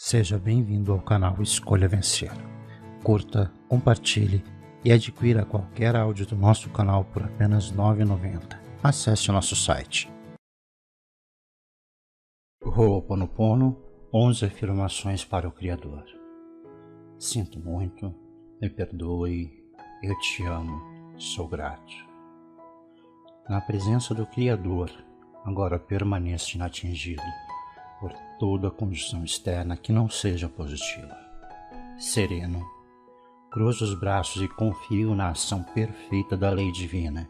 Seja bem-vindo ao canal Escolha Vencer. Curta, compartilhe e adquira qualquer áudio do nosso canal por apenas R$ 9,90. Acesse nosso site. Ho'oponopono 11 afirmações para o Criador. Sinto muito, me perdoe, eu te amo, sou grato. Na presença do Criador, agora permaneça inatingido toda condição externa que não seja positiva. Sereno, cruzo os braços e confio na ação perfeita da lei divina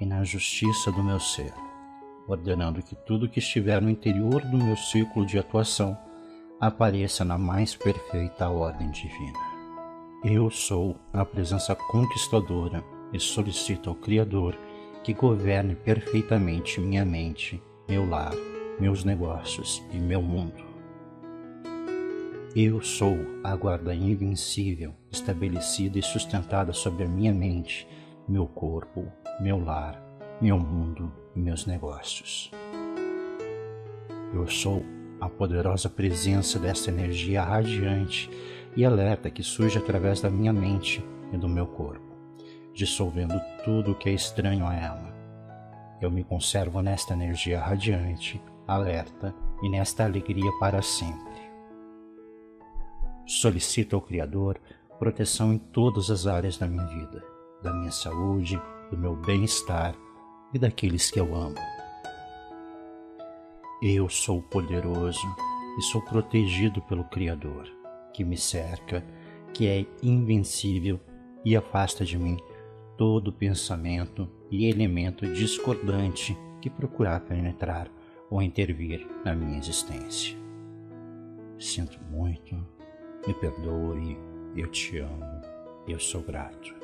e na justiça do meu ser, ordenando que tudo que estiver no interior do meu círculo de atuação apareça na mais perfeita ordem divina. Eu sou a presença conquistadora e solicito ao Criador que governe perfeitamente minha mente, meu lar meus negócios e meu mundo. Eu sou a guarda invencível, estabelecida e sustentada sobre a minha mente, meu corpo, meu lar, meu mundo e meus negócios. Eu sou a poderosa presença dessa energia radiante e alerta que surge através da minha mente e do meu corpo, dissolvendo tudo o que é estranho a ela. Eu me conservo nesta energia radiante, alerta e nesta alegria para sempre. Solicito ao Criador proteção em todas as áreas da minha vida, da minha saúde, do meu bem-estar e daqueles que eu amo. Eu sou poderoso e sou protegido pelo Criador, que me cerca, que é invencível e afasta de mim todo pensamento e elemento discordante que procurar penetrar ou intervir na minha existência. Sinto muito, me perdoe, eu te amo, eu sou grato.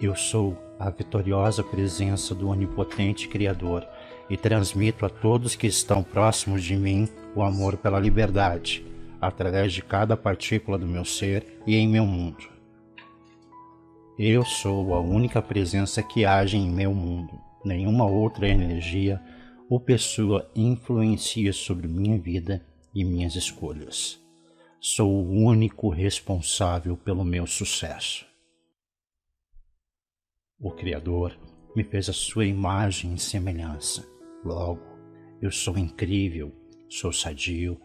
Eu sou a vitoriosa presença do Onipotente Criador e transmito a todos que estão próximos de mim o amor pela liberdade, através de cada partícula do meu ser e em meu mundo. Eu sou a única presença que age em meu mundo nenhuma outra energia ou pessoa influencia sobre minha vida e minhas escolhas. Sou o único responsável pelo meu sucesso. O Criador me fez a sua imagem e semelhança. Logo, eu sou incrível, sou sadio,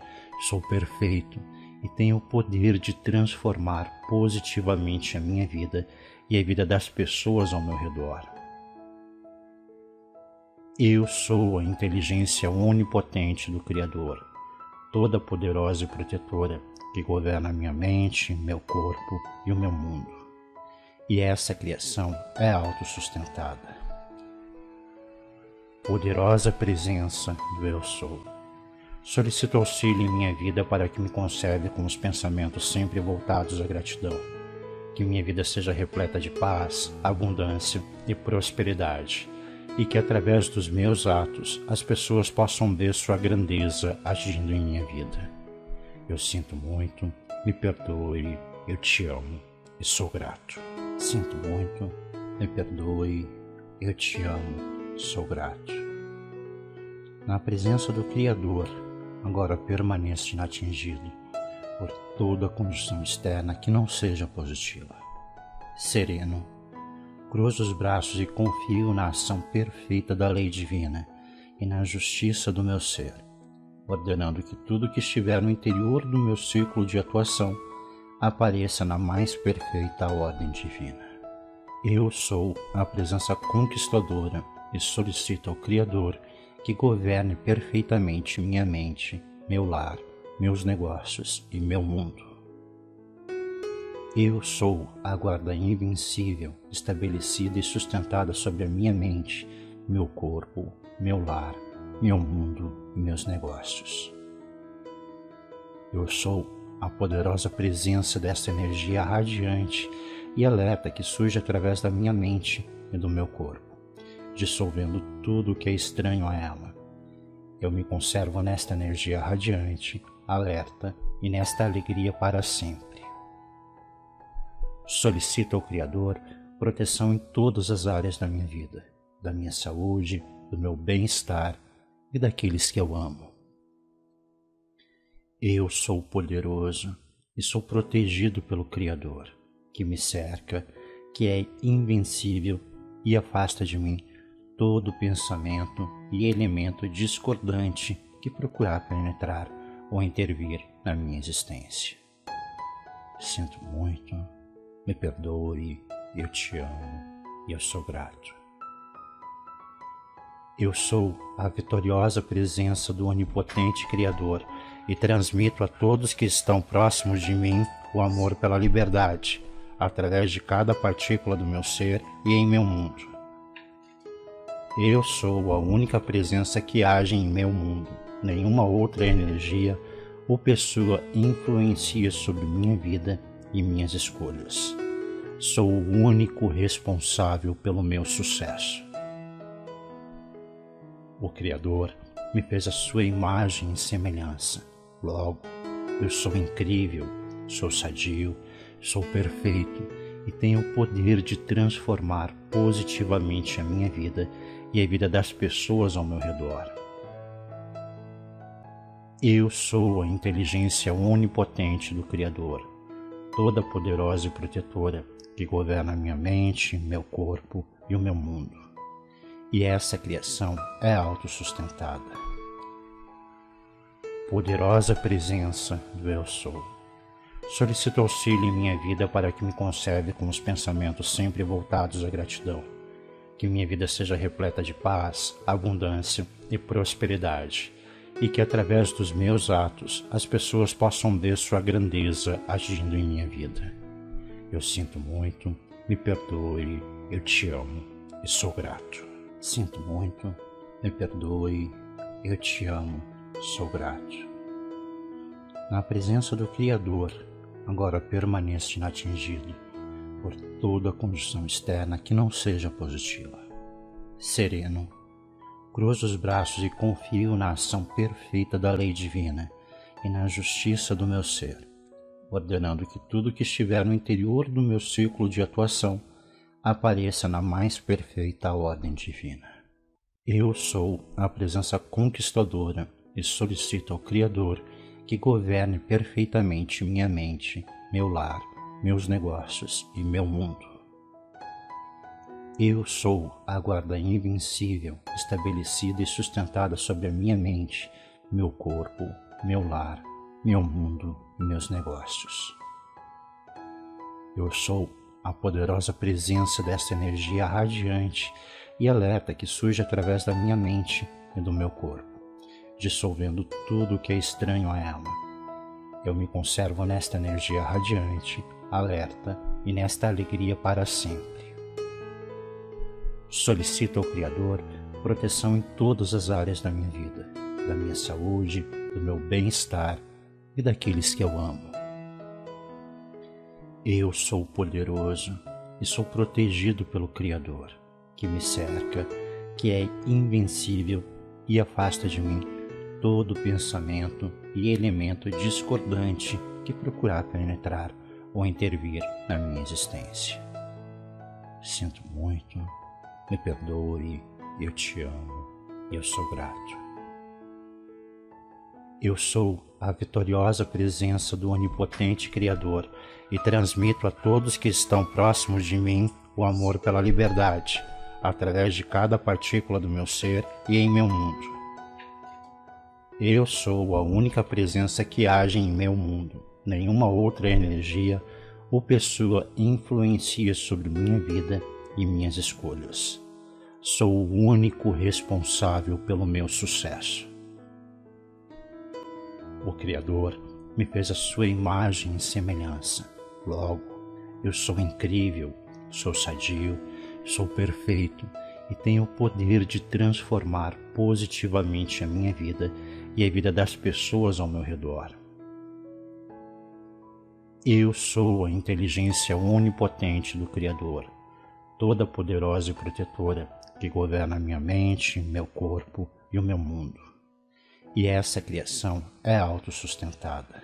sou perfeito e tenho o poder de transformar positivamente a minha vida e a vida das pessoas ao meu redor. Eu sou a inteligência onipotente do Criador, toda poderosa e protetora, que governa minha mente, meu corpo e o meu mundo. E essa criação é autossustentada. Poderosa presença do Eu Sou. Solicito auxílio em minha vida para que me conserve com os pensamentos sempre voltados à gratidão. Que minha vida seja repleta de paz, abundância e prosperidade e que através dos meus atos as pessoas possam ver sua grandeza agindo em minha vida. Eu sinto muito, me perdoe, eu te amo e sou grato. Sinto muito, me perdoe, eu te amo, sou grato. Na presença do Criador, agora permaneça inatingido por toda condição externa que não seja positiva. Sereno, Cruzo os braços e confio na ação perfeita da lei divina e na justiça do meu ser, ordenando que tudo que estiver no interior do meu círculo de atuação apareça na mais perfeita ordem divina. Eu sou a presença conquistadora e solicito ao Criador que governe perfeitamente minha mente, meu lar, meus negócios e meu mundo. Eu sou a guarda invencível, estabelecida e sustentada sobre a minha mente, meu corpo, meu lar, meu mundo e meus negócios. Eu sou a poderosa presença dessa energia radiante e alerta que surge através da minha mente e do meu corpo, dissolvendo tudo o que é estranho a ela. Eu me conservo nesta energia radiante, alerta e nesta alegria para sempre. Solicito ao Criador proteção em todas as áreas da minha vida, da minha saúde, do meu bem-estar e daqueles que eu amo. Eu sou poderoso e sou protegido pelo Criador, que me cerca, que é invencível e afasta de mim todo pensamento e elemento discordante que procurar penetrar ou intervir na minha existência. Sinto muito, me perdoe, eu te amo e eu sou grato. Eu sou a vitoriosa presença do onipotente Criador e transmito a todos que estão próximos de mim o amor pela liberdade, através de cada partícula do meu ser e em meu mundo. Eu sou a única presença que age em meu mundo. Nenhuma outra energia ou pessoa influencia sobre minha vida e minhas escolhas. Sou o único responsável pelo meu sucesso. O Criador me fez a sua imagem e semelhança. Logo, eu sou incrível, sou sadio, sou perfeito e tenho o poder de transformar positivamente a minha vida e a vida das pessoas ao meu redor. Eu sou a inteligência onipotente do Criador, toda poderosa e protetora que governa minha mente, meu corpo e o meu mundo. E essa criação é autossustentada. Poderosa presença do Eu Sou. Solicito auxílio em minha vida para que me conserve com os pensamentos sempre voltados à gratidão que minha vida seja repleta de paz, abundância e prosperidade, e que através dos meus atos as pessoas possam ver sua grandeza agindo em minha vida. Eu sinto muito, me perdoe, eu te amo e sou grato. Sinto muito, me perdoe, eu te amo, sou grato. Na presença do Criador, agora permaneço inatingido por toda condição externa que não seja positiva. Sereno, cruzo os braços e confio na ação perfeita da lei divina e na justiça do meu ser, ordenando que tudo que estiver no interior do meu círculo de atuação apareça na mais perfeita ordem divina. Eu sou a presença conquistadora e solicito ao Criador que governe perfeitamente minha mente, meu lar meus negócios e meu mundo. Eu sou a guarda invencível, estabelecida e sustentada sobre a minha mente, meu corpo, meu lar, meu mundo e meus negócios. Eu sou a poderosa presença desta energia radiante e alerta que surge através da minha mente e do meu corpo, dissolvendo tudo o que é estranho a ela. Eu me conservo nesta energia radiante alerta e nesta alegria para sempre. Solicito ao Criador proteção em todas as áreas da minha vida, da minha saúde, do meu bem-estar e daqueles que eu amo. Eu sou poderoso e sou protegido pelo Criador, que me cerca, que é invencível e afasta de mim todo pensamento e elemento discordante que procurar penetrar ou intervir na minha existência. Sinto muito, me perdoe, eu te amo eu sou grato. Eu sou a vitoriosa presença do onipotente Criador e transmito a todos que estão próximos de mim o amor pela liberdade, através de cada partícula do meu ser e em meu mundo. Eu sou a única presença que age em meu mundo nenhuma outra energia ou pessoa influencia sobre minha vida e minhas escolhas. Sou o único responsável pelo meu sucesso. O Criador me fez a sua imagem e semelhança. Logo, eu sou incrível, sou sadio, sou perfeito e tenho o poder de transformar positivamente a minha vida e a vida das pessoas ao meu redor. Eu sou a inteligência onipotente do Criador, toda poderosa e protetora, que governa minha mente, meu corpo e o meu mundo. E essa criação é autossustentada.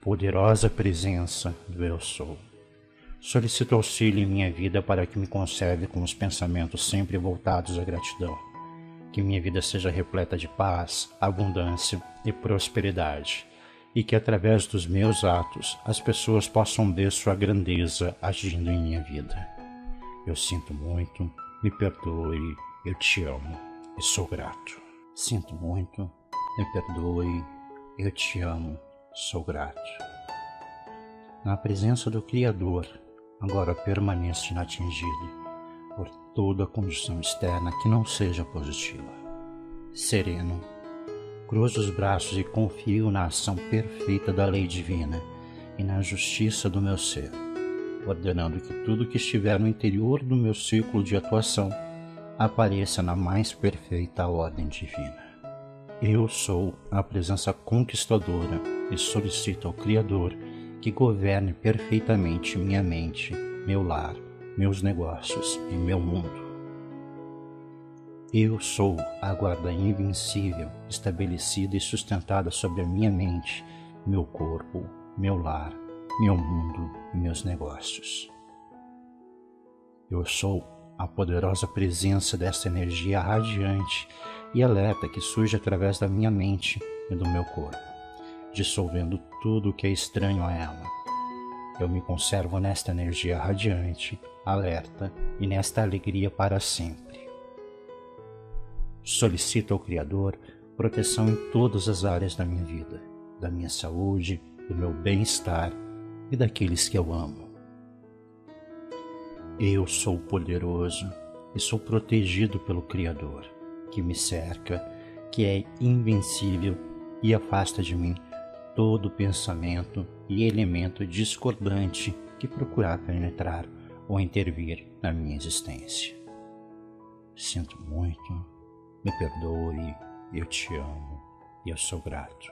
Poderosa presença do Eu Sou. Solicito auxílio em minha vida para que me conserve com os pensamentos sempre voltados à gratidão Que minha vida seja repleta de paz, abundância e prosperidade, e que através dos meus atos as pessoas possam ver sua grandeza agindo em minha vida. Eu sinto muito, me perdoe, eu te amo e sou grato. Sinto muito, me perdoe, eu te amo, sou grato. Na presença do Criador, agora permaneço inatingido por toda condição externa que não seja positiva. Sereno, cruzo os braços e confio na ação perfeita da lei divina e na justiça do meu ser, ordenando que tudo que estiver no interior do meu círculo de atuação apareça na mais perfeita ordem divina. Eu sou a presença conquistadora e solicito ao Criador que governe perfeitamente minha mente, meu lar meus negócios e meu mundo. Eu sou a guarda invencível, estabelecida e sustentada sobre a minha mente, meu corpo, meu lar, meu mundo e meus negócios. Eu sou a poderosa presença dessa energia radiante e alerta que surge através da minha mente e do meu corpo, dissolvendo tudo o que é estranho a ela. Eu me conservo nesta energia radiante alerta e nesta alegria para sempre. Solicito ao Criador proteção em todas as áreas da minha vida, da minha saúde, do meu bem-estar e daqueles que eu amo. Eu sou poderoso e sou protegido pelo Criador, que me cerca, que é invencível e afasta de mim todo pensamento e elemento discordante que procurar penetrar ou intervir na minha existência. Sinto muito, me perdoe, eu te amo e eu sou grato.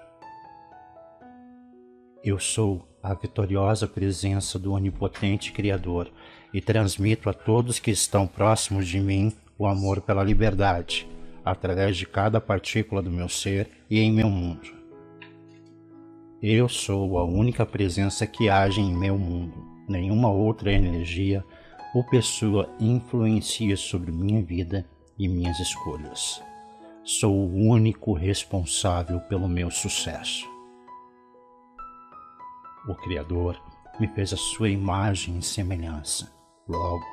Eu sou a vitoriosa presença do onipotente Criador e transmito a todos que estão próximos de mim o amor pela liberdade, através de cada partícula do meu ser e em meu mundo. Eu sou a única presença que age em meu mundo nenhuma outra energia ou pessoa influencia sobre minha vida e minhas escolhas. Sou o único responsável pelo meu sucesso. O Criador me fez a sua imagem e semelhança. Logo,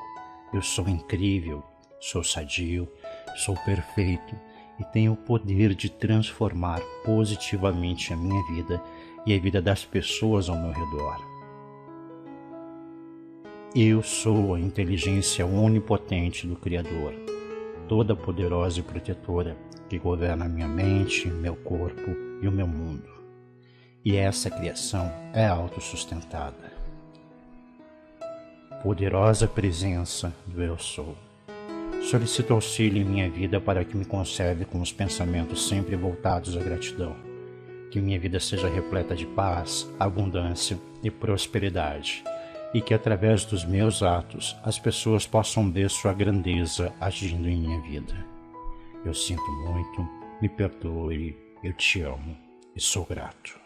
eu sou incrível, sou sadio, sou perfeito e tenho o poder de transformar positivamente a minha vida e a vida das pessoas ao meu redor. Eu sou a inteligência onipotente do Criador, toda poderosa e protetora, que governa minha mente, meu corpo e o meu mundo. E essa criação é autossustentada. Poderosa presença do Eu Sou. Solicito auxílio em minha vida para que me conserve com os pensamentos sempre voltados à gratidão. Que minha vida seja repleta de paz, abundância e prosperidade e que através dos meus atos as pessoas possam ver sua grandeza agindo em minha vida. Eu sinto muito, me perdoe, eu te amo e sou grato.